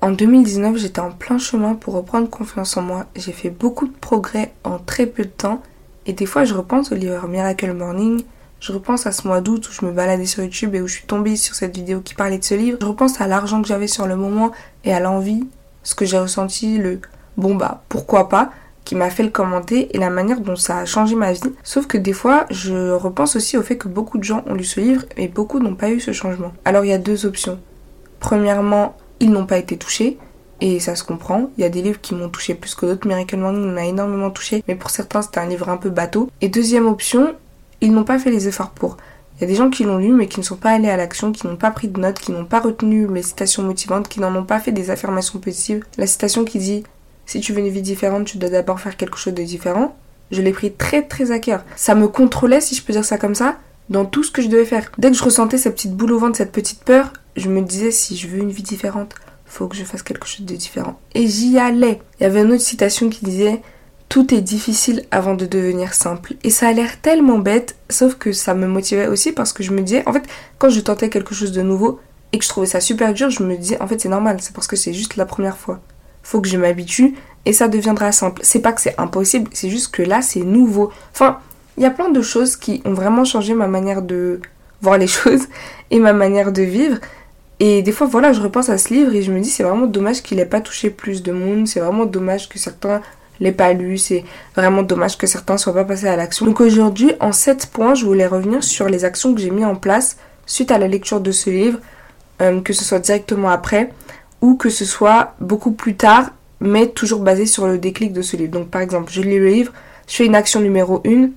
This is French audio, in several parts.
En 2019, j'étais en plein chemin pour reprendre confiance en moi. J'ai fait beaucoup de progrès en très peu de temps. Et des fois, je repense au livre Miracle Morning. Je repense à ce mois d'août où je me baladais sur YouTube et où je suis tombée sur cette vidéo qui parlait de ce livre. Je repense à l'argent que j'avais sur le moment et à l'envie, ce que j'ai ressenti, le bon bah pourquoi pas, qui m'a fait le commenter et la manière dont ça a changé ma vie. Sauf que des fois, je repense aussi au fait que beaucoup de gens ont lu ce livre et beaucoup n'ont pas eu ce changement. Alors il y a deux options. Premièrement, ils n'ont pas été touchés. Et ça se comprend. Il y a des livres qui m'ont touché plus que d'autres. Miracle Morning m'a énormément touché. Mais pour certains, c'était un livre un peu bateau. Et deuxième option, ils n'ont pas fait les efforts pour. Il y a des gens qui l'ont lu mais qui ne sont pas allés à l'action, qui n'ont pas pris de notes, qui n'ont pas retenu les citations motivantes, qui n'en ont pas fait des affirmations positives. La citation qui dit si tu veux une vie différente, tu dois d'abord faire quelque chose de différent. Je l'ai pris très très à cœur. Ça me contrôlait, si je peux dire ça comme ça, dans tout ce que je devais faire. Dès que je ressentais cette petite boule au ventre, cette petite peur, je me disais si je veux une vie différente, faut que je fasse quelque chose de différent. Et j'y allais. Il y avait une autre citation qui disait tout est difficile avant de devenir simple. Et ça a l'air tellement bête, sauf que ça me motivait aussi parce que je me disais, en fait, quand je tentais quelque chose de nouveau et que je trouvais ça super dur, je me disais, en fait, c'est normal, c'est parce que c'est juste la première fois. Faut que je m'habitue et ça deviendra simple. C'est pas que c'est impossible, c'est juste que là, c'est nouveau. Enfin, il y a plein de choses qui ont vraiment changé ma manière de voir les choses et ma manière de vivre. Et des fois, voilà, je repense à ce livre et je me dis, c'est vraiment dommage qu'il ait pas touché plus de monde. C'est vraiment dommage que certains l'aient pas lu. C'est vraiment dommage que certains soient pas passés à l'action. Donc aujourd'hui, en 7 points, je voulais revenir sur les actions que j'ai mis en place suite à la lecture de ce livre, euh, que ce soit directement après ou que ce soit beaucoup plus tard, mais toujours basé sur le déclic de ce livre. Donc par exemple, je lis le livre, je fais une action numéro 1,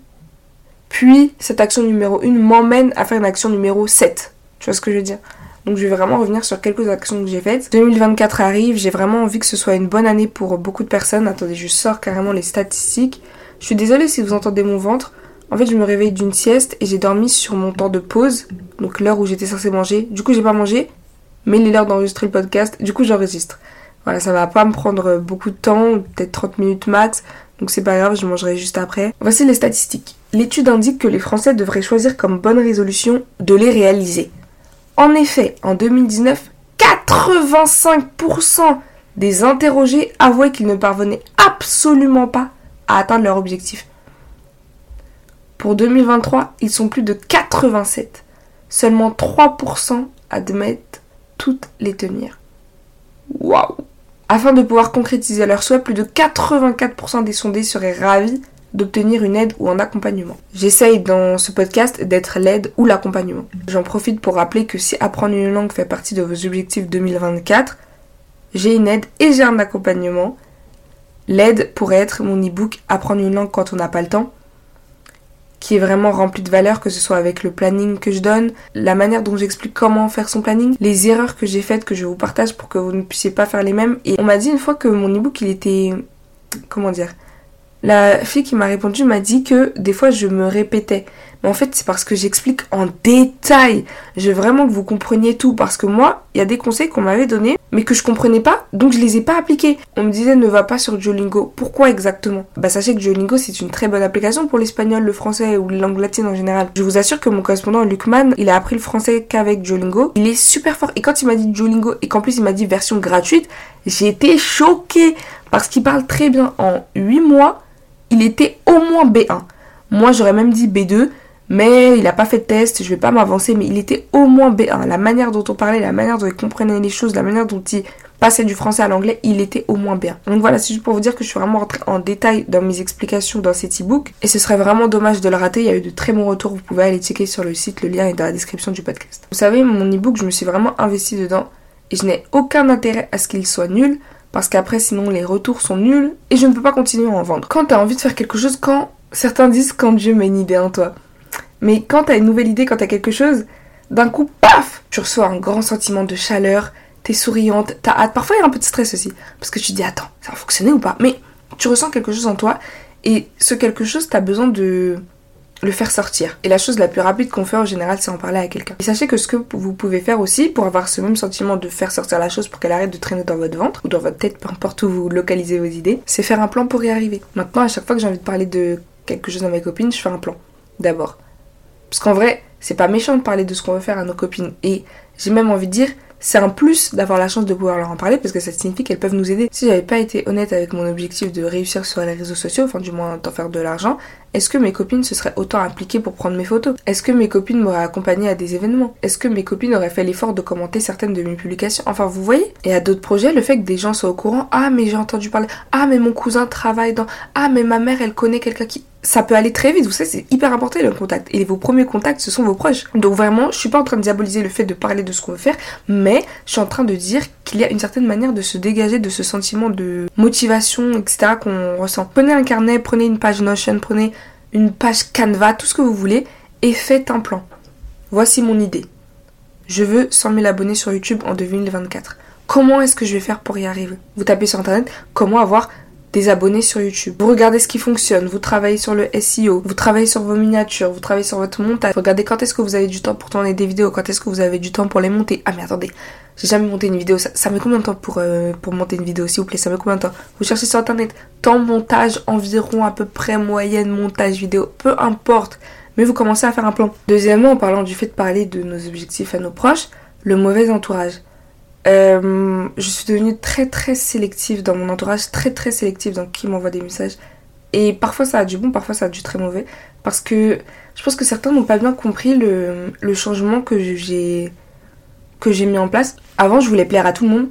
puis cette action numéro 1 m'emmène à faire une action numéro 7. Tu vois ce que je veux dire? Donc je vais vraiment revenir sur quelques actions que j'ai faites. 2024 arrive, j'ai vraiment envie que ce soit une bonne année pour beaucoup de personnes. Attendez, je sors carrément les statistiques. Je suis désolée si vous entendez mon ventre. En fait, je me réveille d'une sieste et j'ai dormi sur mon temps de pause, donc l'heure où j'étais censée manger. Du coup, j'ai pas mangé, mais il est l'heure d'enregistrer le podcast. Du coup, j'enregistre. Voilà, ça va pas me prendre beaucoup de temps, peut-être 30 minutes max. Donc c'est pas grave, je mangerai juste après. Voici les statistiques. L'étude indique que les Français devraient choisir comme bonne résolution de les réaliser. En effet, en 2019, 85% des interrogés avouaient qu'ils ne parvenaient absolument pas à atteindre leur objectif. Pour 2023, ils sont plus de 87. Seulement 3% admettent toutes les tenir. Waouh Afin de pouvoir concrétiser leur souhait, plus de 84% des sondés seraient ravis d'obtenir une aide ou un accompagnement. J'essaye dans ce podcast d'être l'aide ou l'accompagnement. J'en profite pour rappeler que si apprendre une langue fait partie de vos objectifs 2024, j'ai une aide et j'ai un accompagnement. L'aide pourrait être mon e-book Apprendre une langue quand on n'a pas le temps, qui est vraiment rempli de valeur, que ce soit avec le planning que je donne, la manière dont j'explique comment faire son planning, les erreurs que j'ai faites que je vous partage pour que vous ne puissiez pas faire les mêmes. Et on m'a dit une fois que mon e-book il était comment dire la fille qui m'a répondu m'a dit que des fois je me répétais. Mais en fait, c'est parce que j'explique en détail. Je veux vraiment que vous compreniez tout. Parce que moi, il y a des conseils qu'on m'avait donnés, mais que je comprenais pas, donc je les ai pas appliqués. On me disait ne va pas sur Duolingo. Pourquoi exactement? Bah sachez que Duolingo c'est une très bonne application pour l'espagnol, le français ou les langues latines en général. Je vous assure que mon correspondant Lucman, il a appris le français qu'avec Duolingo. Il est super fort. Et quand il m'a dit Duolingo et qu'en plus il m'a dit version gratuite, j'ai été choquée parce qu'il parle très bien en 8 mois il était au moins B1. Moi, j'aurais même dit B2, mais il n'a pas fait de test, je vais pas m'avancer, mais il était au moins B1. La manière dont on parlait, la manière dont il comprenait les choses, la manière dont il passait du français à l'anglais, il était au moins B1. Donc voilà, c'est juste pour vous dire que je suis vraiment rentrée en détail dans mes explications dans cet e-book, et ce serait vraiment dommage de le rater, il y a eu de très bons retours, vous pouvez aller checker sur le site, le lien est dans la description du podcast. Vous savez, mon e-book, je me suis vraiment investie dedans, et je n'ai aucun intérêt à ce qu'il soit nul, parce qu'après sinon les retours sont nuls et je ne peux pas continuer à en vendre. Quand tu as envie de faire quelque chose, quand certains disent quand Dieu met une idée en toi. Mais quand tu as une nouvelle idée, quand tu as quelque chose, d'un coup, paf, tu reçois un grand sentiment de chaleur, t'es souriante, t'as hâte. Parfois il y a un peu de stress aussi, parce que tu te dis attends, ça va fonctionner ou pas? Mais tu ressens quelque chose en toi et ce quelque chose, t'as besoin de le faire sortir. Et la chose la plus rapide qu'on fait en général, c'est en parler à quelqu'un. Et sachez que ce que vous pouvez faire aussi pour avoir ce même sentiment de faire sortir la chose pour qu'elle arrête de traîner dans votre ventre ou dans votre tête, peu importe où vous localisez vos idées, c'est faire un plan pour y arriver. Maintenant, à chaque fois que j'ai envie de parler de quelque chose à mes copines, je fais un plan. D'abord. Parce qu'en vrai, c'est pas méchant de parler de ce qu'on veut faire à nos copines. Et j'ai même envie de dire, c'est un plus d'avoir la chance de pouvoir leur en parler parce que ça signifie qu'elles peuvent nous aider. Si j'avais pas été honnête avec mon objectif de réussir sur les réseaux sociaux, enfin du moins d'en faire de l'argent, est-ce que mes copines se seraient autant impliquées pour prendre mes photos? Est-ce que mes copines m'auraient accompagné à des événements? Est-ce que mes copines auraient fait l'effort de commenter certaines de mes publications? Enfin vous voyez? Et à d'autres projets, le fait que des gens soient au courant, ah mais j'ai entendu parler, ah mais mon cousin travaille dans, ah mais ma mère elle connaît quelqu'un qui ça peut aller très vite, vous savez, c'est hyper important le contact. Et vos premiers contacts, ce sont vos proches. Donc vraiment, je suis pas en train de diaboliser le fait de parler de ce qu'on veut faire, mais je suis en train de dire qu'il y a une certaine manière de se dégager de ce sentiment de motivation, etc. qu'on ressent. Prenez un carnet, prenez une page Notion, prenez une page Canva, tout ce que vous voulez, et faites un plan. Voici mon idée. Je veux 100 000 abonnés sur YouTube en 2024. Comment est-ce que je vais faire pour y arriver? Vous tapez sur internet comment avoir des abonnés sur YouTube. Vous regardez ce qui fonctionne, vous travaillez sur le SEO, vous travaillez sur vos miniatures, vous travaillez sur votre montage. Regardez quand est-ce que vous avez du temps pour tourner des vidéos, quand est-ce que vous avez du temps pour les monter. Ah mais attendez, j'ai jamais monté une vidéo. Ça, met combien de temps pour, euh, monter une vidéo, s'il vous plaît? Ça met combien de temps? Vous cherchez sur internet. Temps montage environ à peu près moyenne montage vidéo, peu importe. Mais vous commencez à faire un plan. Deuxièmement, en parlant du fait de parler de nos objectifs à nos proches, le mauvais entourage. Euh, je suis devenue très très sélective dans mon entourage, très très sélective dans qui m'envoie des messages. Et parfois ça a du bon, parfois ça a du très mauvais. Parce que je pense que certains n'ont pas bien compris le, le changement que j'ai que j'ai mis en place. Avant, je voulais plaire à tout le monde.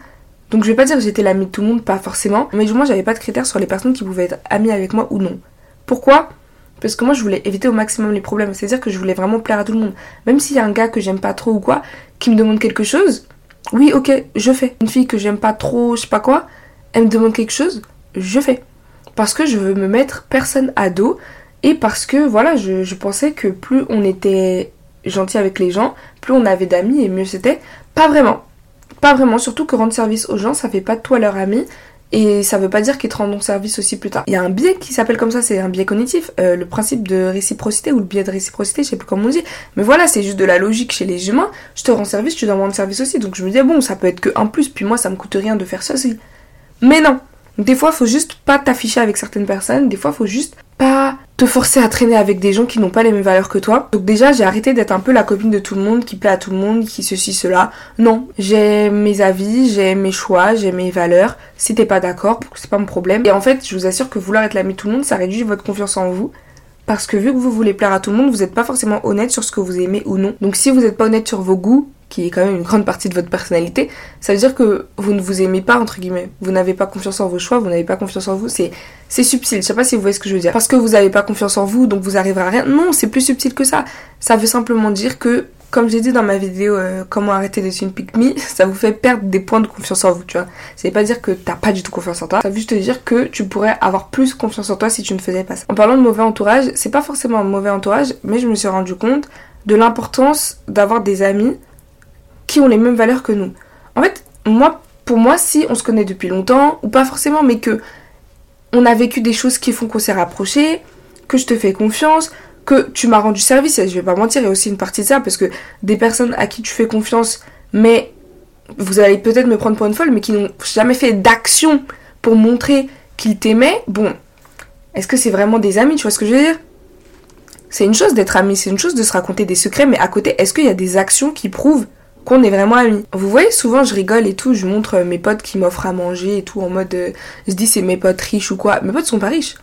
Donc je vais pas dire que j'étais l'amie de tout le monde, pas forcément. Mais du moins, j'avais pas de critères sur les personnes qui pouvaient être amies avec moi ou non. Pourquoi? Parce que moi, je voulais éviter au maximum les problèmes. C'est-à-dire que je voulais vraiment plaire à tout le monde. Même s'il y a un gars que j'aime pas trop ou quoi, qui me demande quelque chose, oui, ok, je fais. Une fille que j'aime pas trop, je sais pas quoi, elle me demande quelque chose, je fais. Parce que je veux me mettre personne à dos et parce que voilà, je, pensais que plus on était gentil avec les gens, plus on avait d'amis et mieux c'était. Pas vraiment. Pas vraiment, surtout que rendre service aux gens, ça fait pas de toi leur ami et ça veut pas dire qu'ils te rendront service aussi plus tard. Il y a un biais qui s'appelle comme ça, c'est un biais cognitif, euh, le principe de réciprocité ou le biais de réciprocité, je sais plus comment on dit. Mais voilà, c'est juste de la logique chez les humains. Je te rends service, tu dois me rendre service aussi. Donc je me disais, bon, ça peut être que un plus, puis moi, ça me coûte rien de faire ça aussi. Mais non. Des fois, faut juste pas t'afficher avec certaines personnes. Des fois, faut juste pas te forcer à traîner avec des gens qui n'ont pas les mêmes valeurs que toi. Donc déjà, j'ai arrêté d'être un peu la copine de tout le monde, qui plaît à tout le monde, qui ceci, cela. Non, j'ai mes avis, j'ai mes choix, j'ai mes valeurs. Si t'es pas d'accord, c'est pas mon problème. Et en fait, je vous assure que vouloir être l'ami de tout le monde, ça réduit votre confiance en vous. Parce que vu que vous voulez plaire à tout le monde, vous n'êtes pas forcément honnête sur ce que vous aimez ou non. Donc si vous n'êtes pas honnête sur vos goûts, qui est quand même une grande partie de votre personnalité, ça veut dire que vous ne vous aimez pas, entre guillemets. Vous n'avez pas confiance en vos choix, vous n'avez pas confiance en vous. C'est, c'est subtil. Je sais pas si vous voyez ce que je veux dire. Parce que vous n'avez pas confiance en vous, donc vous arriverez à rien. Non, c'est plus subtil que ça. Ça veut simplement dire que, comme j'ai dit dans ma vidéo euh, Comment arrêter d'être une pick me, ça vous fait perdre des points de confiance en vous, tu vois. Veut pas dire que t'as pas du tout confiance en toi. Ça veut juste dire que tu pourrais avoir plus confiance en toi si tu ne faisais pas ça. En parlant de mauvais entourage, c'est pas forcément un mauvais entourage, mais je me suis rendu compte de l'importance d'avoir des amis qui ont les mêmes valeurs que nous. En fait, moi, pour moi, si on se connaît depuis longtemps, ou pas forcément, mais que on a vécu des choses qui font qu'on s'est rapproché, que je te fais confiance, que tu m'as rendu service, et je vais pas mentir, il y a aussi une partie de ça, parce que des personnes à qui tu fais confiance, mais vous allez peut-être me prendre pour une folle, mais qui n'ont jamais fait d'action pour montrer qu'ils t'aimaient, bon, est-ce que c'est vraiment des amis, tu vois ce que je veux dire? C'est une chose d'être ami, c'est une chose de se raconter des secrets, mais à côté, est-ce qu'il y a des actions qui prouvent qu'on est vraiment amis. Vous voyez, souvent je rigole et tout, je montre mes potes qui m'offrent à manger et tout en mode euh, je dis c'est mes potes riches ou quoi. Mes potes sont pas riches.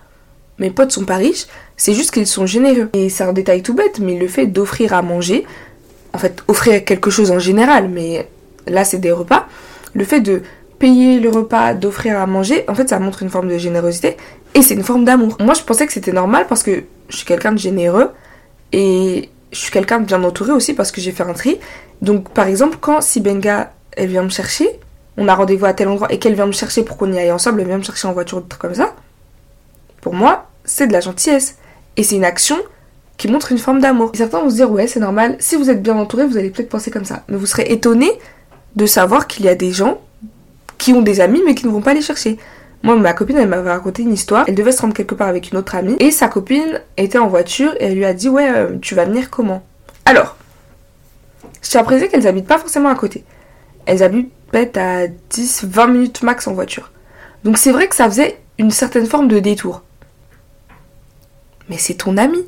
Mes potes sont pas riches, c'est juste qu'ils sont généreux. Et c'est un détail tout bête, mais le fait d'offrir à manger, en fait, offrir quelque chose en général, mais là c'est des repas, le fait de payer le repas, d'offrir à manger, en fait ça montre une forme de générosité et c'est une forme d'amour. Moi je pensais que c'était normal parce que je suis quelqu'un de généreux et je suis quelqu'un de bien entouré aussi parce que j'ai fait un tri. Donc par exemple, quand Sibenga, elle vient me chercher, on a rendez-vous à tel endroit et qu'elle vient me chercher pour qu'on y aille ensemble, elle vient me chercher en voiture, des trucs comme ça, pour moi, c'est de la gentillesse. Et c'est une action qui montre une forme d'amour. Certains vont se dire, ouais, c'est normal, si vous êtes bien entouré, vous allez peut-être penser comme ça. Mais vous serez étonné de savoir qu'il y a des gens qui ont des amis mais qui ne vont pas les chercher. Moi, ma copine, elle m'avait raconté une histoire. Elle devait se rendre quelque part avec une autre amie. Et sa copine était en voiture et elle lui a dit Ouais, euh, tu vas venir comment? Alors, je tiens à préciser qu'elles habitent pas forcément à côté. Elles habitent peut-être à 10-20 minutes max en voiture. Donc c'est vrai que ça faisait une certaine forme de détour. Mais c'est ton ami.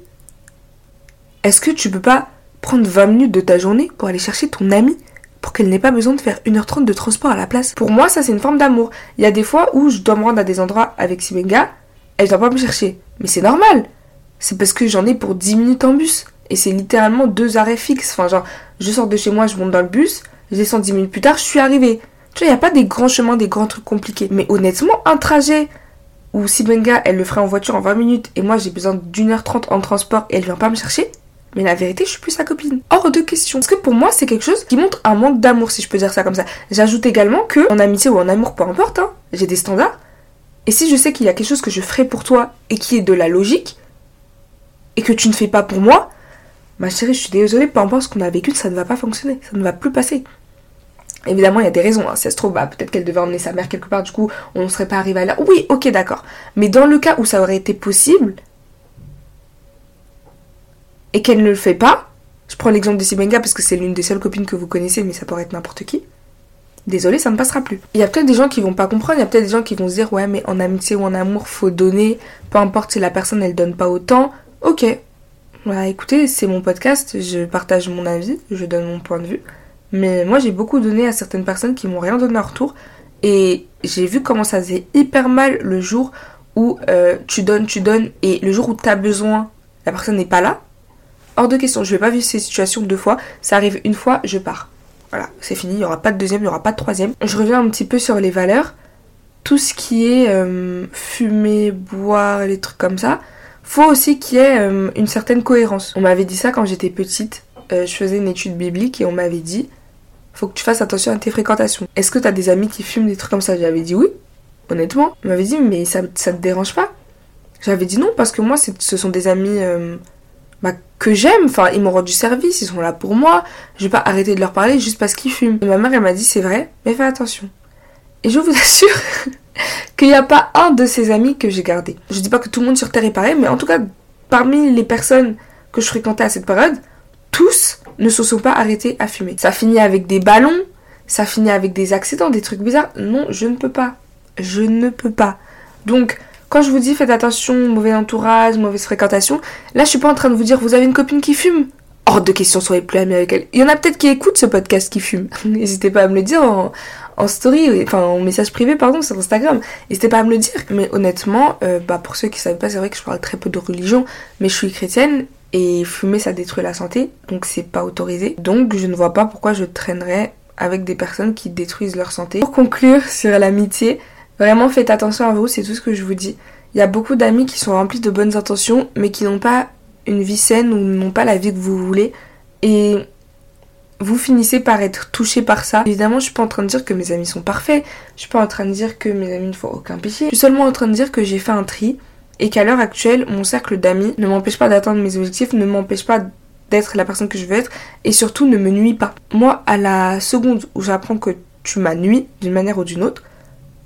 Est-ce que tu peux pas prendre 20 minutes de ta journée pour aller chercher ton ami pour qu'elle n'ait pas besoin de faire 1h30 de transport à la place? Pour moi, ça c'est une forme d'amour. Il y a des fois où je dois me rendre à des endroits avec Sibenga, elle doit pas me chercher. Mais c'est normal. C'est parce que j'en ai pour 10 minutes en bus. Et c'est littéralement deux arrêts fixes. Enfin, genre, je sors de chez moi, je monte dans le bus, je descends 10 minutes plus tard, je suis arrivée. Tu vois, il n'y a pas des grands chemins, des grands trucs compliqués. Mais honnêtement, un trajet où Sibenga, elle le ferait en voiture en 20 minutes et moi j'ai besoin d'une heure trente en transport et elle vient pas me chercher, mais la vérité, je suis plus sa copine. Hors de question. Parce que pour moi, c'est quelque chose qui montre un manque d'amour, si je peux dire ça comme ça. J'ajoute également que, en amitié ou en amour, peu importe, hein, j'ai des standards. Et si je sais qu'il y a quelque chose que je ferai pour toi et qui est de la logique, et que tu ne fais pas pour moi, ma chérie, je suis désolée, peu importe ce qu'on a vécu, ça ne va pas fonctionner. Ça ne va plus passer. Évidemment, il y a des raisons. Hein. Si ça se trouve, bah, peut-être qu'elle devait emmener sa mère quelque part, du coup, on ne serait pas arrivé à là. Oui, ok, d'accord. Mais dans le cas où ça aurait été possible, et qu'elle ne le fait pas, je prends l'exemple de Sibenga parce que c'est l'une des seules copines que vous connaissez, mais ça pourrait être n'importe qui. Désolé, ça ne passera plus. Il y a peut-être des gens qui vont pas comprendre, il y a peut-être des gens qui vont se dire ouais mais en amitié ou en amour faut donner, peu importe si la personne elle donne pas autant. Ok. Voilà, écoutez, c'est mon podcast, je partage mon avis, je donne mon point de vue. Mais moi j'ai beaucoup donné à certaines personnes qui m'ont rien donné en retour. Et j'ai vu comment ça faisait hyper mal le jour où euh, tu donnes, tu donnes, et le jour où tu as besoin, la personne n'est pas là hors de question. Je vais pas vivre ces situations deux fois. Ça arrive une fois, je pars. Voilà, c'est fini. Il n'y aura pas de deuxième, il n'y aura pas de troisième. Je reviens un petit peu sur les valeurs. Tout ce qui est euh, fumer, boire, les trucs comme ça, faut aussi qu'il y ait euh, une certaine cohérence. On m'avait dit ça quand j'étais petite. Euh, je faisais une étude biblique et on m'avait dit faut que tu fasses attention à tes fréquentations. Est-ce que tu as des amis qui fument des trucs comme ça? J'avais dit oui, honnêtement. On m'avait dit mais ça, ça te dérange pas? J'avais dit non parce que moi ce sont des amis bah, que j'aime. Enfin, ils m'ont rendu service, ils sont là pour moi. Je vais pas arrêter de leur parler juste parce qu'ils fument. Et ma mère, elle m'a dit, c'est vrai, mais fais attention. Et je vous assure qu'il n'y a pas un de ces amis que j'ai gardé. Je dis pas que tout le monde sur Terre est pareil, mais en tout cas, parmi les personnes que je fréquentais à cette période, tous ne se sont pas arrêtés à fumer. Ça finit avec des ballons, ça finit avec des accidents, des trucs bizarres. Non, je ne peux pas. Je ne peux pas. Donc, quand je vous dis faites attention, mauvais entourage, mauvaise fréquentation, là je suis pas en train de vous dire vous avez une copine qui fume. Hors de question, soyez plus amis avec elle. Il y en a peut-être qui écoutent ce podcast qui fume. N'hésitez pas à me le dire en, story, enfin en message privé, pardon, sur Instagram. N'hésitez pas à me le dire. Mais honnêtement, euh, bah, pour ceux qui savent pas, c'est vrai que je parle très peu de religion, mais je suis chrétienne et fumer ça détruit la santé, donc c'est pas autorisé. Donc je ne vois pas pourquoi je traînerais avec des personnes qui détruisent leur santé. Pour conclure sur l'amitié, Vraiment, faites attention à vous, c'est tout ce que je vous dis. Il y a beaucoup d'amis qui sont remplis de bonnes intentions, mais qui n'ont pas une vie saine ou n'ont pas la vie que vous voulez. Et vous finissez par être touché par ça. Évidemment, je suis pas en train de dire que mes amis sont parfaits. Je suis pas en train de dire que mes amis ne font aucun péché. Je suis seulement en train de dire que j'ai fait un tri et qu'à l'heure actuelle, mon cercle d'amis ne m'empêche pas d'atteindre mes objectifs, ne m'empêche pas d'être la personne que je veux être et surtout ne me nuit pas. Moi, à la seconde où j'apprends que tu m'as nuit d'une manière ou d'une autre,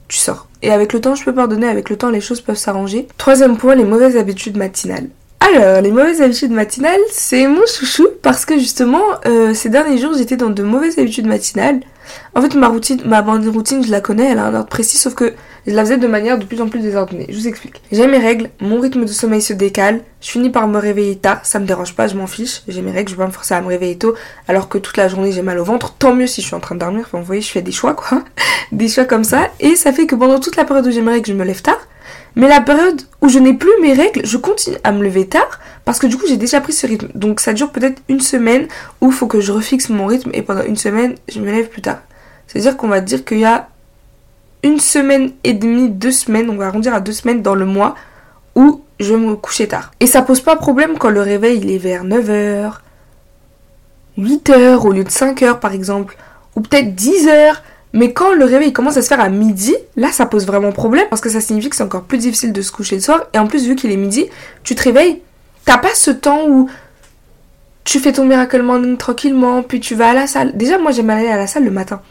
tu sors. Et avec le temps, je peux pardonner, avec le temps, les choses peuvent s'arranger. Troisième point, les mauvaises habitudes matinales. Alors, les mauvaises habitudes matinales, c'est mon chouchou parce que justement, euh, ces derniers jours, j'étais dans de mauvaises habitudes matinales. En fait, ma routine, ma bande routine, je la connais, elle a un ordre précis, sauf que je la faisais de manière de plus en plus désordonnée. Je vous explique. J'ai mes règles, mon rythme de sommeil se décale, je finis par me réveiller tard, ça me dérange pas, je m'en fiche. J'ai mes règles, je vais pas me forcer à me réveiller tôt, alors que toute la journée j'ai mal au ventre. Tant mieux si je suis en train de dormir. Enfin, vous voyez, je fais des choix, quoi. des choix comme ça. Et ça fait que pendant toute la période où j'ai mes règles, je me lève tard. Mais la période où je n'ai plus mes règles, je continue à me lever tard parce que du coup j'ai déjà pris ce rythme. Donc ça dure peut-être une semaine où il faut que je refixe mon rythme et pendant une semaine je me lève plus tard. C'est-à-dire qu'on va dire qu'il y a une semaine et demie, deux semaines, on va arrondir à deux semaines dans le mois où je me coucher tard. Et ça pose pas problème quand le réveil il est vers 9h, 8h au lieu de 5h par exemple, ou peut-être 10h. Mais quand le réveil commence à se faire à midi, là ça pose vraiment problème parce que ça signifie que c'est encore plus difficile de se coucher le soir. Et en plus, vu qu'il est midi, tu te réveilles, t'as pas ce temps où tu fais ton miracle morning tranquillement, puis tu vas à la salle. Déjà, moi j'aime aller à la salle le matin.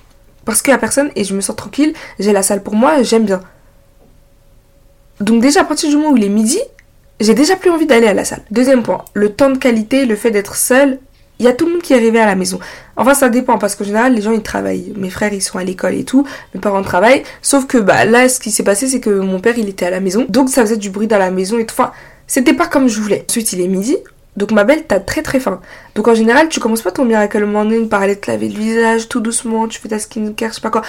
Parce qu'il y a personne et je me sens tranquille, j'ai la salle pour moi, j'aime bien. Donc déjà à partir du moment où il est midi, j'ai déjà plus envie d'aller à la salle. Deuxième point, le temps de qualité, le fait d'être seul, il y a tout le monde qui est à la maison. Enfin ça dépend parce qu'en général les gens ils travaillent. Mes frères ils sont à l'école et tout, mes parents travaillent. Sauf que bah là ce qui s'est passé c'est que mon père il était à la maison, donc ça faisait du bruit dans la maison et tout. Enfin c'était pas comme je voulais. Ensuite il est midi, Donc ma belle, t'as très très faim. Donc en général, tu commences pas ton miracle morning par aller te laver le visage tout doucement, tu fais ta skincare, je sais pas quoi.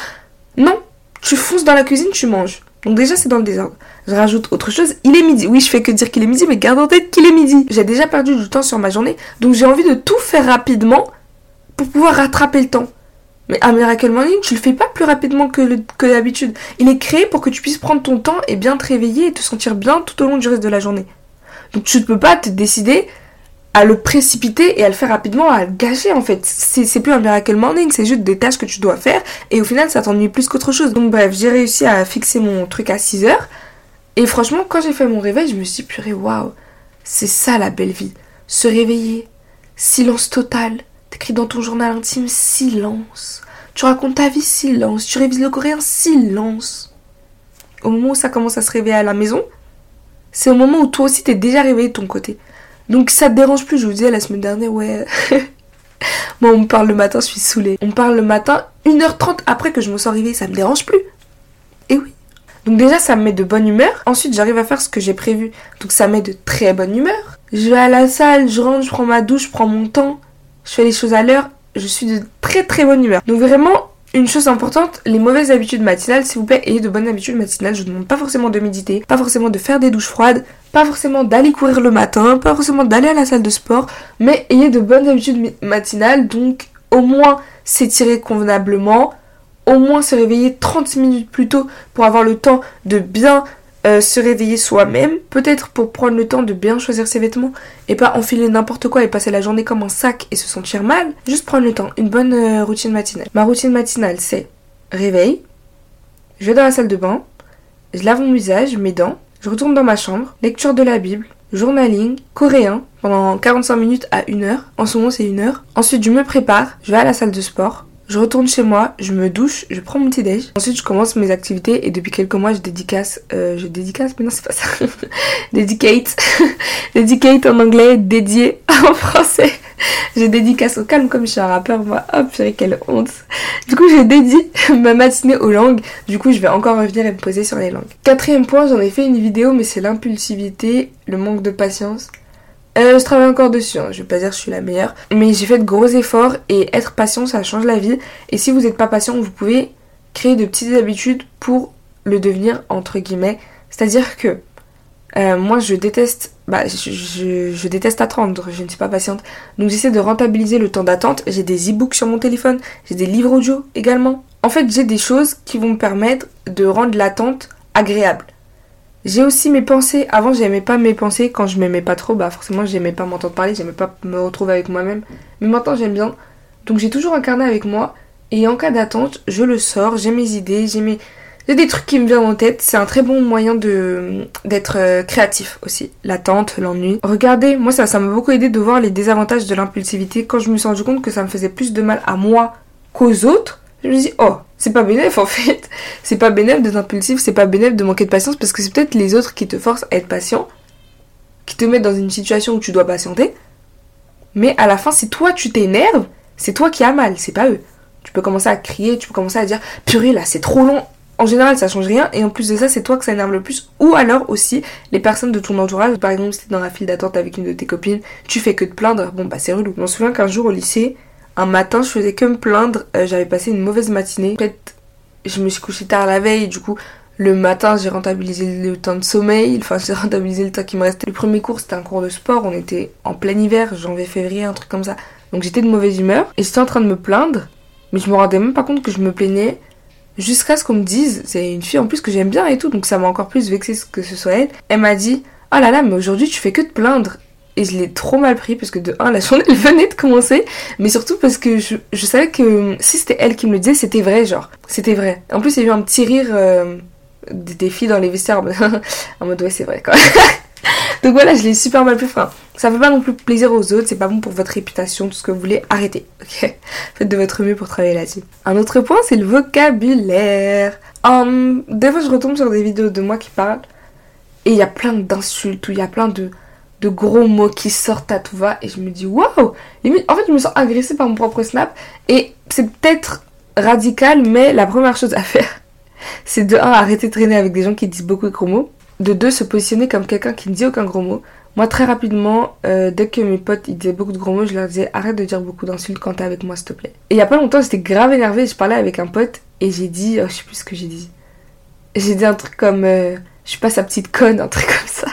Non, tu fonces dans la cuisine, tu manges. Donc déjà c'est dans le désordre. Je rajoute autre chose, il est midi. Oui, je fais que dire qu'il est midi, mais garde en tête qu'il est midi. J'ai déjà perdu du temps sur ma journée, donc j'ai envie de tout faire rapidement pour pouvoir rattraper le temps. Mais un Miracle Morning, tu le fais pas plus rapidement que, que d'habitude. Il est créé pour que tu puisses prendre ton temps et bien te réveiller et te sentir bien tout au long du reste de la journée. Donc tu ne peux pas te décider à le précipiter et à le faire rapidement, à le gâcher en fait. C'est plus un miracle morning, c'est juste des tâches que tu dois faire et au final ça t'ennuie plus qu'autre chose. Donc bref, j'ai réussi à fixer mon truc à 6 heures et franchement quand j'ai fait mon réveil, je me suis purée waouh, c'est ça la belle vie. Se réveiller, silence total, t'écris dans ton journal intime silence. Tu racontes ta vie silence, tu révises le coréen silence. Au moment où ça commence à se réveiller à la maison, c'est au moment où toi aussi t'es déjà réveillé de ton côté. Donc ça te dérange plus, je vous disais la semaine dernière, ouais. Moi on me parle le matin, je suis saoulée. On me parle le matin, 1h30 après que je me sois réveillée, ça me dérange plus. Et oui. Donc déjà ça me met de bonne humeur. Ensuite j'arrive à faire ce que j'ai prévu. Donc ça met de très bonne humeur. Je vais à la salle, je rentre, je prends ma douche, je prends mon temps. Je fais les choses à l'heure. Je suis de très très bonne humeur. Donc vraiment, une chose importante, les mauvaises habitudes matinales, s'il vous plaît, ayez de bonnes habitudes matinales. Je ne demande pas forcément de méditer, pas forcément de faire des douches froides, pas forcément d'aller courir le matin, pas forcément d'aller à la salle de sport, mais ayez de bonnes habitudes matinales, donc au moins s'étirer convenablement, au moins se réveiller 30 minutes plus tôt pour avoir le temps de bien euh, se réveiller soi-même, peut-être pour prendre le temps de bien choisir ses vêtements et pas enfiler n'importe quoi et passer la journée comme un sac et se sentir mal. Juste prendre le temps, une bonne euh, routine matinale. Ma routine matinale, c'est réveil, je vais dans la salle de bain, je lave mon visage, mes dents, je retourne dans ma chambre, lecture de la Bible, journaling, coréen pendant 45 minutes à 1 heure. En ce moment, c'est 1 heure. Ensuite, je me prépare, je vais à la salle de sport, je retourne chez moi, je me douche, je prends mon petit déj. Ensuite, je commence mes activités et depuis quelques mois, je dédicace, euh, je dédicace, mais non, c'est pas ça. Dedicate, dedicate en anglais, dédié en français. Je dédicace au calme comme je suis un rappeur, moi. Hop, purée, quelle honte. Du coup, j'ai dédié ma matinée aux langues. Du coup, je vais encore revenir et me poser sur les langues. Quatrième point, j'en ai fait une vidéo, mais c'est l'impulsivité, le manque de patience. Euh, je travaille encore dessus, hein. je vais pas dire que je suis la meilleure, mais j'ai fait de gros efforts et être patient ça change la vie. Et si vous n'êtes pas patient, vous pouvez créer de petites habitudes pour le devenir entre guillemets. C'est-à-dire que euh, moi je déteste, bah, je, déteste attendre, je ne suis pas patiente. Donc j'essaie de rentabiliser le temps d'attente. J'ai des e-books sur mon téléphone, j'ai des livres audio également. En fait j'ai des choses qui vont me permettre de rendre l'attente agréable. J'ai aussi mes pensées. Avant, j'aimais pas mes pensées. Quand je m'aimais pas trop, bah forcément, j'aimais pas m'entendre parler, j'aimais pas me retrouver avec moi-même. Mais maintenant, j'aime bien. Donc, j'ai toujours un carnet avec moi. Et en cas d'attente, je le sors. J'ai mes idées, j'ai mes. J'ai des trucs qui me viennent en tête. C'est un très bon moyen de d'être euh, créatif aussi. L'attente, l'ennui. Regardez, moi ça, ça m'a beaucoup aidé de voir les désavantages de l'impulsivité. Quand je me suis rendu compte que ça me faisait plus de mal à moi qu'aux autres, je me dis oh c'est pas bénéf en fait. C'est pas bénéf d'être impulsif, c'est pas bénéf de manquer de patience parce que c'est peut-être les autres qui te forcent à être patient, qui te mettent dans une situation où tu dois patienter. Mais à la fin, si toi tu t'énerves, c'est toi qui as mal, c'est pas eux. Tu peux commencer à crier, tu peux commencer à dire purée là, c'est trop long. En général, ça change rien et en plus de ça, c'est toi que ça énerve le plus. Ou alors aussi les personnes de ton entourage. Par exemple, si t'es dans la file d'attente avec une de tes copines, tu fais que te plaindre. Bon bah c'est relou. Je m'en souviens qu'un jour au lycée, un matin, je faisais que me plaindre. Euh, j'avais passé une mauvaise matinée. En fait, je me suis couchée tard la veille. Du coup, le matin, j'ai rentabilisé le temps de sommeil. Enfin, j'ai rentabilisé le temps qui me restait. Le premier cours, c'était un cours de sport. On était en plein hiver, janvier, février, un truc comme ça. Donc j'étais de mauvaise humeur. Et j'étais en train de me plaindre. Mais je me rendais même pas compte que je me plaignais. Jusqu'à ce qu'on me dise, c'est une fille en plus que j'aime bien et tout, donc ça m'a encore plus vexé que ce soit elle. Elle m'a dit, oh là là, mais aujourd'hui tu fais que de plaindre. Et je l'ai trop mal pris parce que de un, la journée venait de commencer, mais surtout parce que je, savais que si c'était elle qui me le disait, c'était vrai, genre. C'était vrai. En plus, il y a eu un petit rire euh, des, filles dans les vestiaires en mode ouais, c'est vrai quoi. Donc voilà, je l'ai super mal pris. Enfin, ça fait pas non plus plaisir aux autres, c'est pas bon pour votre réputation, tout ce que vous voulez. Arrêtez, ok? Faites de votre mieux pour travailler là-dessus. Un autre point, c'est le vocabulaire. Um, des fois, je retombe sur des vidéos de moi qui parlent et il y a plein d'insultes ou il y a plein de de gros mots qui sortent à tout va et je me dis waouh en fait je me sens agressée par mon propre snap et c'est peut-être radical mais la première chose à faire c'est de 1 arrêter de traîner avec des gens qui disent beaucoup de gros mots de 2 se positionner comme quelqu'un qui ne dit aucun gros mot Moi, très rapidement, euh, dès que mes potes ils disaient beaucoup de gros mots, je leur disais arrête de dire beaucoup d'insultes quand t'es avec moi, s'il te plaît. Et il y a pas longtemps, j'étais grave énervée. Je parlais avec un pote et j'ai dit, oh, je sais plus ce que j'ai dit. J'ai dit un truc comme euh, je suis pas sa petite conne, un truc comme ça.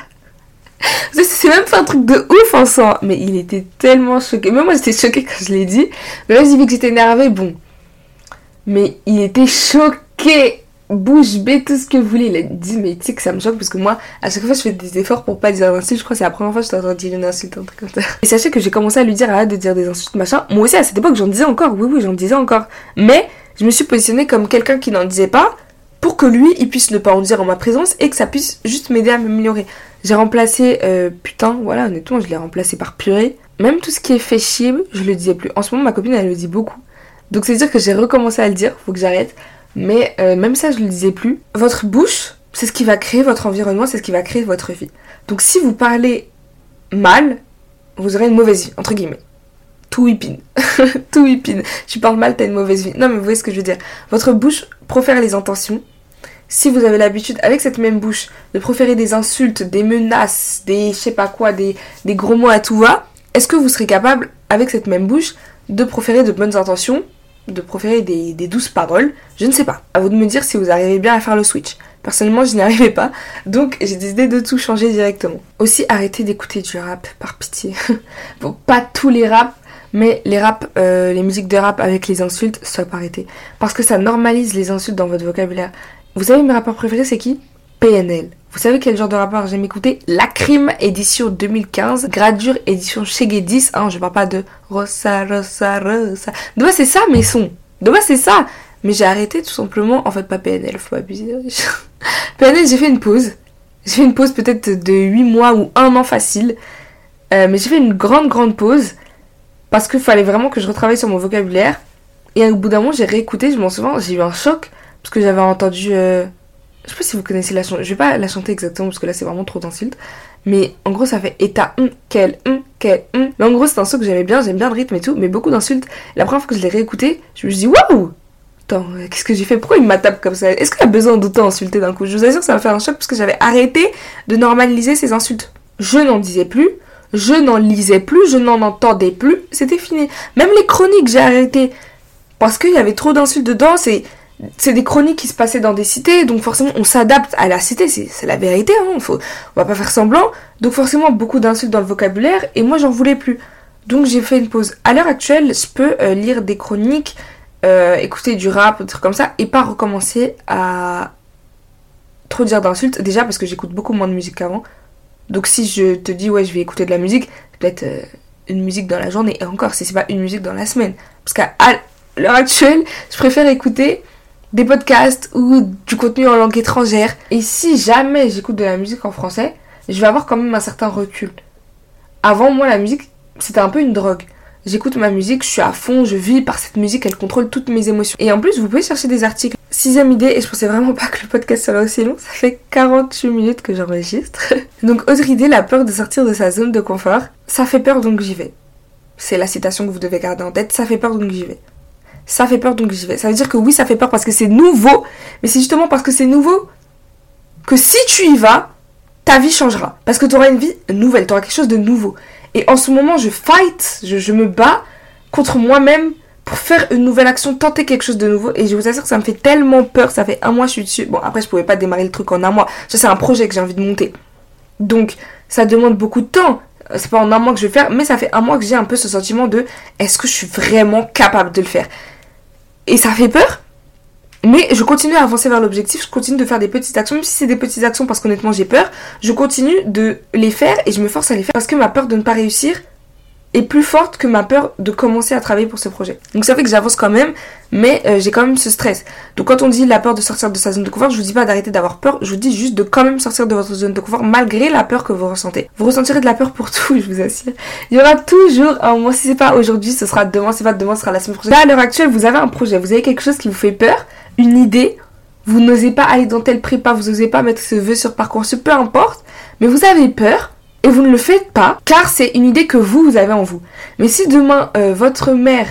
C'est même pas un truc de ouf en soi, mais il était tellement choqué. Même moi j'étais choquée quand je l'ai dit. Mais là j'ai vu que j'étais énervée, bon. Mais il était choqué bouche bée, tout ce que vous voulez. Il a dit, mais tu sais que ça me choque parce que moi, à chaque fois, je fais des efforts pour pas dire insulte. Je crois que c'est la première fois que je dire une insulte, un truc comme ça. Et sachez que j'ai commencé à lui dire, arrête de dire des insultes, machin. Moi aussi, à cette époque, j'en disais encore. Oui, oui, j'en disais encore. Mais je me suis positionnée comme quelqu'un qui n'en disait pas pour que lui, il puisse ne pas en dire en ma présence et que ça puisse juste m'aider à m'améliorer. J'ai remplacé, euh, putain, voilà, honnêtement, je l'ai remplacé par purée. Même tout ce qui est fait chier, je le disais plus. En ce moment, ma copine, elle le dit beaucoup. Donc c'est dire que j'ai recommencé à le dire, faut que j'arrête. Mais euh, même ça, je le disais plus. Votre bouche, c'est ce qui va créer votre environnement, c'est ce qui va créer votre vie. Donc si vous parlez mal, vous aurez une mauvaise vie, entre guillemets. Tout whipping. Tout whipping. Tu parles mal, t'as une mauvaise vie. Non, mais vous voyez ce que je veux dire. Votre bouche profère les intentions. Si vous avez l'habitude, avec cette même bouche, de proférer des insultes, des menaces, des je sais pas quoi, des, des gros mots à tout va, est-ce que vous serez capable, avec cette même bouche, de proférer de bonnes intentions de proférer des, douces paroles? Je ne sais pas. À vous de me dire si vous arrivez bien à faire le switch. Personnellement, je n'y arrivais pas. Donc, j'ai décidé de tout changer directement. Aussi, arrêtez d'écouter du rap, par pitié. bon, pas tous les raps, mais les rap, euh, les musiques de rap avec les insultes, pas arrêter. Parce que ça normalise les insultes dans votre vocabulaire. Vous savez, mes rappeurs préférés, c'est qui? PNL. Vous savez quel genre de rappeur j'aime écouter? La Crime édition 2015, Gradure édition Chegué 10, hein, je parle pas de Rosa, Rosa, Rosa. De base c'est ça mes sons, de base c'est ça. Mais j'ai arrêté tout simplement, en fait pas PNL, faut pas abuser. PNL j'ai fait une pause, j'ai fait une pause peut-être de 8 mois ou 1 an facile. Euh, mais j'ai fait une grande grande pause parce qu'il fallait vraiment que je retravaille sur mon vocabulaire. Et au bout d'un moment j'ai réécouté, je m'en souviens, j'ai eu un choc parce que j'avais entendu... Euh, je sais pas si vous connaissez la chanson. Je vais pas la chanter exactement parce que là c'est vraiment trop d'insultes. Mais en gros ça fait état hum, quel hum, quel hum. Mais en gros c'est un son que j'aimais bien, j'aime bien le rythme et tout, mais beaucoup d'insultes. La première fois que je l'ai réécouté, je me suis dit waouh Attends, qu'est-ce que j'ai fait? Pourquoi il m'attaque comme ça? Est-ce qu'il a besoin d'autant insulter d'un coup? Je vous assure que ça m'a fait un choc parce que j'avais arrêté de normaliser ces insultes. Je n'en disais plus, je n'en lisais plus, je n'en entendais plus, c'était fini. Même les chroniques, j'ai arrêté. Parce qu'il y avait trop d'insultes dedans, c'est c'est des chroniques qui se passaient dans des cités, donc forcément on s'adapte à la cité, c'est la vérité, hein, on va pas faire semblant. Donc forcément beaucoup d'insultes dans le vocabulaire, et moi j'en voulais plus. Donc j'ai fait une pause. À l'heure actuelle, je peux euh, lire des chroniques, euh, écouter du rap, des trucs comme ça, et pas recommencer à trop dire d'insultes. Déjà parce que j'écoute beaucoup moins de musique qu'avant. Donc si je te dis ouais je vais écouter de la musique, peut-être euh, une musique dans la journée, et encore si c'est pas une musique dans la semaine. Parce qu'à l'heure actuelle, je préfère écouter des podcasts ou du contenu en langue étrangère. Et si jamais j'écoute de la musique en français, je vais avoir quand même un certain recul. Avant, moi, la musique, c'était un peu une drogue. J'écoute ma musique, je suis à fond, je vis par cette musique, elle contrôle toutes mes émotions. Et en plus, vous pouvez chercher des articles. Sixième idée, et je pensais vraiment pas que le podcast serait aussi long, ça fait 48 minutes que j'enregistre. donc, autre idée, la peur de sortir de sa zone de confort. Ça fait peur, donc j'y vais. C'est la citation que vous devez garder en tête, ça fait peur, donc j'y vais ça fait peur donc j'y vais. Ça veut dire que oui, ça fait peur parce que c'est nouveau, mais c'est justement parce que c'est nouveau que si tu y vas, ta vie changera. Parce que tu auras une vie nouvelle, tu auras quelque chose de nouveau. Et en ce moment, je fight, je, me bats contre moi-même pour faire une nouvelle action, tenter quelque chose de nouveau. Et je vous assure que ça me fait tellement peur. Ça fait un mois, je suis dessus. Bon, après, je pouvais pas démarrer le truc en un mois. Ça, c'est un projet que j'ai envie de monter. Donc, ça demande beaucoup de temps. C'est pas en un mois que je vais faire, mais ça fait un mois que j'ai un peu ce sentiment de est-ce que je suis vraiment capable de le faire? Et ça fait peur. Mais je continue à avancer vers l'objectif, je continue de faire des petites actions, même si c'est des petites actions parce qu'honnêtement j'ai peur, je continue de les faire et je me force à les faire parce que ma peur de ne pas réussir, est plus forte que ma peur de commencer à travailler pour ce projet. Donc ça fait que j'avance quand même, mais euh, j'ai quand même ce stress. Donc quand on dit la peur de sortir de sa zone de confort, je vous dis pas d'arrêter d'avoir peur, je vous dis juste de quand même sortir de votre zone de confort malgré la peur que vous ressentez. Vous ressentirez de la peur pour tout, je vous assure. Il y aura toujours un moment, si c'est pas aujourd'hui, ce sera demain, si c'est pas demain, ce sera la semaine prochaine. Là à l'heure actuelle, vous avez un projet, vous avez quelque chose qui vous fait peur, une idée, vous n'osez pas aller dans telle prépa, vous n'osez pas mettre ce vœu sur parcours, peu importe, mais vous avez peur, et vous ne le faites pas car c'est une idée que vous, vous avez en vous. Mais si demain euh, votre mère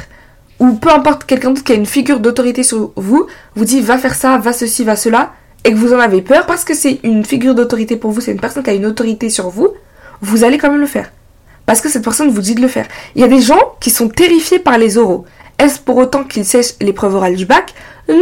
ou peu importe quelqu'un d'autre qui a une figure d'autorité sur vous, vous dit va faire ça, va ceci, va cela, et que vous en avez peur parce que c'est une figure d'autorité pour vous, c'est une personne qui a une autorité sur vous, vous allez quand même le faire. Parce que cette personne vous dit de le faire. Il y a des gens qui sont terrifiés par les oraux. Est-ce pour autant qu'ils sèchent l'épreuve orale du bac? Non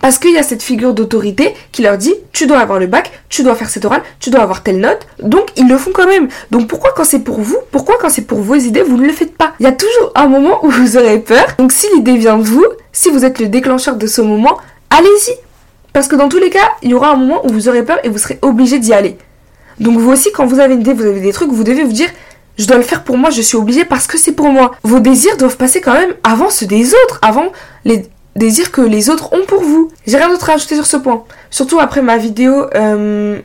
parce qu'il y a cette figure d'autorité qui leur dit tu dois avoir le bac, tu dois faire cette orale, tu dois avoir telle note. Donc ils le font quand même. Donc pourquoi quand c'est pour vous, pourquoi quand c'est pour vos idées, vous ne le faites pas? Il y a toujours un moment où vous aurez peur. Donc si l'idée vient de vous, si vous êtes le déclencheur de ce moment, allez-y. Parce que dans tous les cas, il y aura un moment où vous aurez peur et vous serez obligé d'y aller. Donc vous aussi, quand vous avez une idée, vous avez des trucs, vous devez vous dire je dois le faire pour moi, je suis obligé parce que c'est pour moi. Vos désirs doivent passer quand même avant ceux des autres, avant les, désirs que les autres ont pour vous. J'ai rien d'autre à ajouter sur ce point. Surtout après ma vidéo euh,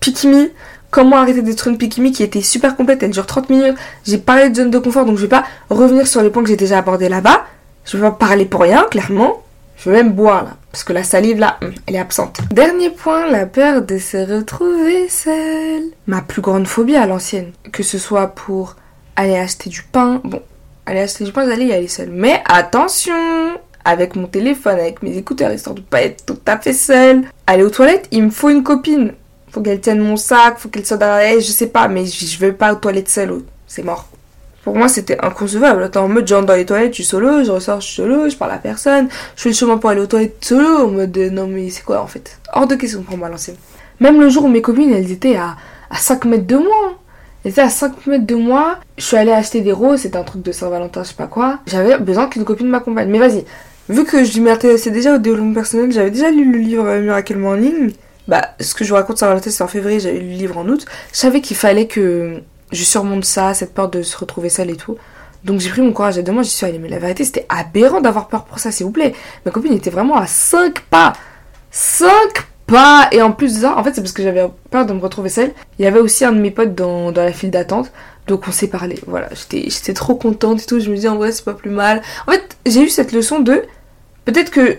Pikimi, comment arrêter d'être une Pikimi qui était super complète, elle dure 30 minutes. J'ai parlé de zone de confort, donc je vais pas revenir sur les points que j'ai déjà abordés là-bas. Je vais pas parler pour rien, clairement. Je vais même boire là, parce que la salive là, hum, elle est absente. Dernier point, la peur de se retrouver seule. Ma plus grande phobie à l'ancienne. Que ce soit pour aller acheter du pain. Bon, aller acheter du pain, j'allais y aller seule. Mais attention avec mon téléphone, avec mes écouteurs, histoire de pas être tout à fait seule. Aller aux toilettes, il me faut une copine. Faut qu'elle tienne mon sac, faut qu'elle soit derrière, je sais pas, mais je vais pas aux toilettes seule, c'est mort. Pour moi, c'était inconcevable. Attends, en mode, j'entre dans les toilettes, je suis solo, je ressors, je suis solo, je parle à personne, je fais le chemin pour aller aux toilettes solo, en mode, non mais c'est quoi en fait? Hors de question pour moi, l'ancienne. Même le jour où mes copines, elles étaient à, à 5 mètres de moi. Hein. Elles étaient à 5 mètres de moi. Je suis allée acheter des roses, c'était un truc de Saint-Valentin, je sais pas quoi. J'avais besoin qu'une copine m'accompagne. Mais vas-y, vu que je m'intéressais déjà au développement personnel, j'avais déjà lu le livre euh, Miracle Morning. Bah, ce que je vous raconte, ça c'est en février, j'avais lu le livre en août. Je savais qu'il fallait que je surmonte ça, cette peur de se retrouver seule et tout. Donc j'ai pris mon courage à deux mois, j'y suis allée. Mais la vérité, c'était aberrant d'avoir peur pour ça, s'il vous plaît. Ma copine était vraiment à 5 pas. 5 pas Et en plus de ça, en fait, c'est parce que j'avais peur de me retrouver seule. Il y avait aussi un de mes potes dans, dans la file d'attente. Donc on s'est parlé. Voilà, j'étais trop contente et tout. Je me disais, en vrai, c'est pas plus mal. En fait, j'ai eu cette leçon de Peut-être que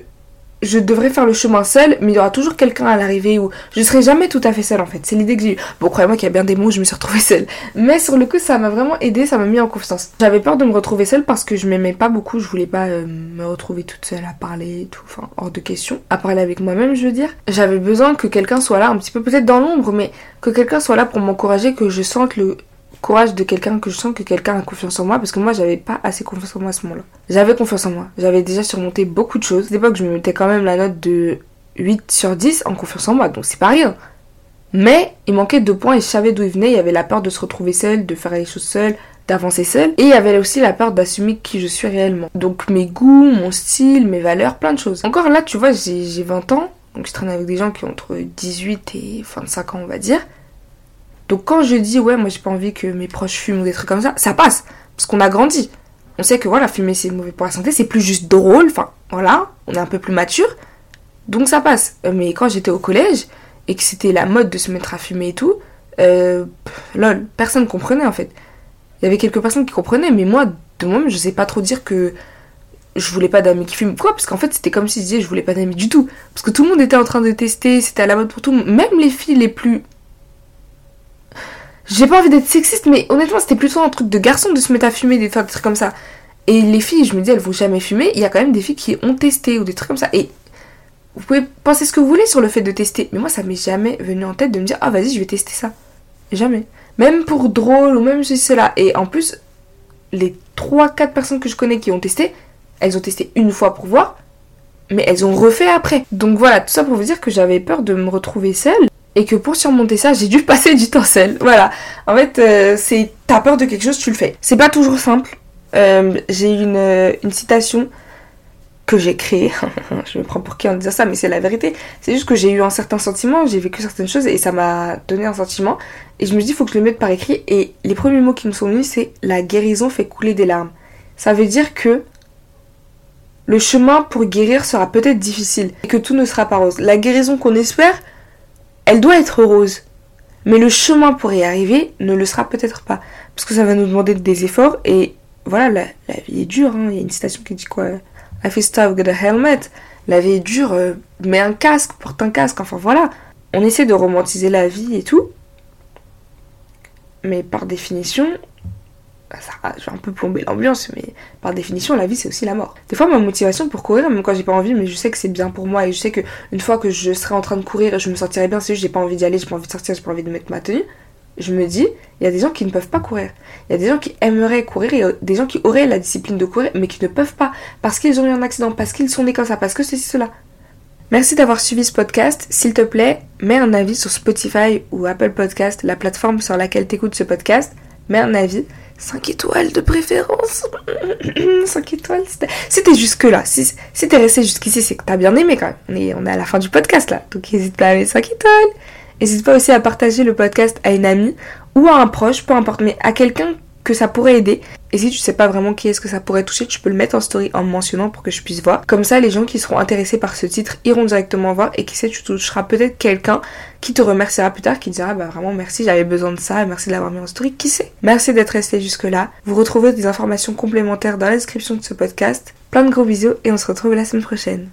je devrais faire le chemin seul, mais il y aura toujours quelqu'un à l'arrivée où je serai jamais tout à fait seule en fait. C'est l'idée que j'ai eue. Bon, croyez-moi qu'il y a bien des mots où je me suis retrouvée seule. Mais sur le coup, ça m'a vraiment aidé, ça m'a mis en confiance. J'avais peur de me retrouver seule parce que je m'aimais pas beaucoup, je voulais pas euh, me retrouver toute seule à parler et tout, enfin, hors de question. À parler avec moi-même, je veux dire. J'avais besoin que quelqu'un soit là, un petit peu peut-être dans l'ombre, mais que quelqu'un soit là pour m'encourager, que je sente le, courage de quelqu'un que je sens que quelqu'un a confiance en moi parce que moi j'avais pas assez confiance en moi à ce moment-là. J'avais confiance en moi. J'avais déjà surmonté beaucoup de choses. À l'époque, je me mettais quand même la note de 8 sur 10 en confiance en moi, donc c'est pas rien. Mais il manquait deux points et je savais d'où il venait. Il y avait la peur de se retrouver seule, de faire les choses seule, d'avancer seule. Et il y avait aussi la peur d'assumer qui je suis réellement. Donc mes goûts, mon style, mes valeurs, plein de choses. Encore là, tu vois, j'ai 20 ans. Donc je traîne avec des gens qui ont entre 18 et 25 ans, on va dire. Donc quand je dis ouais, moi j'ai pas envie que mes proches fument ou des trucs comme ça, ça passe parce qu'on a grandi. On sait que voilà, fumer c'est mauvais pour la santé, c'est plus juste drôle, enfin voilà, on est un peu plus mature. Donc ça passe. Euh, mais quand j'étais au collège et que c'était la mode de se mettre à fumer et tout, euh, lol, personne comprenait en fait. Il y avait quelques personnes qui comprenaient, mais moi, de moi-même, je sais pas trop dire que je voulais pas d'amis qui fument. Quoi Parce qu'en fait, c'était comme si je disais je voulais pas d'amis du tout. Parce que tout le monde était en train de tester, c'était à la mode pour tout. Même les filles les plus j'ai pas envie d'être sexiste, mais honnêtement, c'était plutôt un truc de garçon de se mettre à fumer, des, des trucs comme ça. Et les filles, je me dis, elles vont jamais fumer. Il y a quand même des filles qui ont testé ou des trucs comme ça. Et vous pouvez penser ce que vous voulez sur le fait de tester. Mais moi, ça m'est jamais venu en tête de me dire, ah vas-y, je vais tester ça. Jamais. Même pour drôle ou même c'est là. Et en plus, les 3-4 personnes que je connais qui ont testé, elles ont testé une fois pour voir, mais elles ont refait après. Donc voilà, tout ça pour vous dire que j'avais peur de me retrouver seule et que pour surmonter ça, j'ai dû passer du temps seul. Voilà. En fait, euh, c'est t'as peur de quelque chose, tu le fais. C'est pas toujours simple. Euh, j'ai une, euh, une citation que j'ai créée. je me prends pour qui en disant ça, mais c'est la vérité. C'est juste que j'ai eu un certain sentiment, j'ai vécu certaines choses et ça m'a donné un sentiment. Et je me dis, il faut que je le mette par écrit. Et les premiers mots qui me sont venus, c'est la guérison fait couler des larmes. Ça veut dire que le chemin pour guérir sera peut-être difficile et que tout ne sera pas rose. La guérison qu'on espère, elle doit être heureuse. Mais le chemin pour y arriver ne le sera peut-être pas. Parce que ça va nous demander des efforts. Et voilà, la, vie est dure. Hein. Il y a une citation qui dit quoi? Is tough, get a helmet. La vie est dure, euh, mets un casque, porte un casque. Enfin voilà. On essaie de romantiser la vie et tout. Mais par définition, ça, je vais un peu plomber l'ambiance, mais par définition, la vie, c'est aussi la mort. Des fois, ma motivation pour courir, même quand j'ai pas envie, mais je sais que c'est bien pour moi, et je sais que une fois que je serai en train de courir, je me sentirai bien, c'est juste j'ai pas envie d'y aller, j'ai pas envie de sortir, j'ai pas envie de mettre ma tenue, je me dis, il y a des gens qui ne peuvent pas courir. Il y a des gens qui aimeraient courir, il y a des gens qui auraient la discipline de courir, mais qui ne peuvent pas, parce qu'ils ont eu un accident, parce qu'ils sont nés comme ça, parce que ceci, cela. Merci d'avoir suivi ce podcast. S'il te plaît, mets un avis sur Spotify ou Apple Podcast, la plateforme sur laquelle tu écoutes ce podcast. Mets un avis. 5 étoiles de préférence. 5 étoiles. T'es jusque-là, si, si t'es resté jusqu'ici, c'est que t'as bien aimé quand même. On est, on est à la fin du podcast là. Donc n'hésite pas à mettre 5 étoiles. N'hésite pas aussi à partager le podcast à une amie ou à un proche, peu importe, mais à quelqu'un que ça pourrait aider. Et si tu sais pas vraiment qui est-ce que ça pourrait toucher, tu peux le mettre en story en me mentionnant pour que je puisse voir. Comme ça, les gens qui seront intéressés par ce titre iront directement voir et qui sait, tu toucheras peut-être quelqu'un qui te remerciera plus tard, qui dira bah vraiment merci, j'avais besoin de ça, merci de l'avoir mis en story, qui sait. Merci d'être resté jusque là. Vous retrouvez des informations complémentaires dans la description de ce podcast. Plein de gros bisous et on se retrouve la semaine prochaine.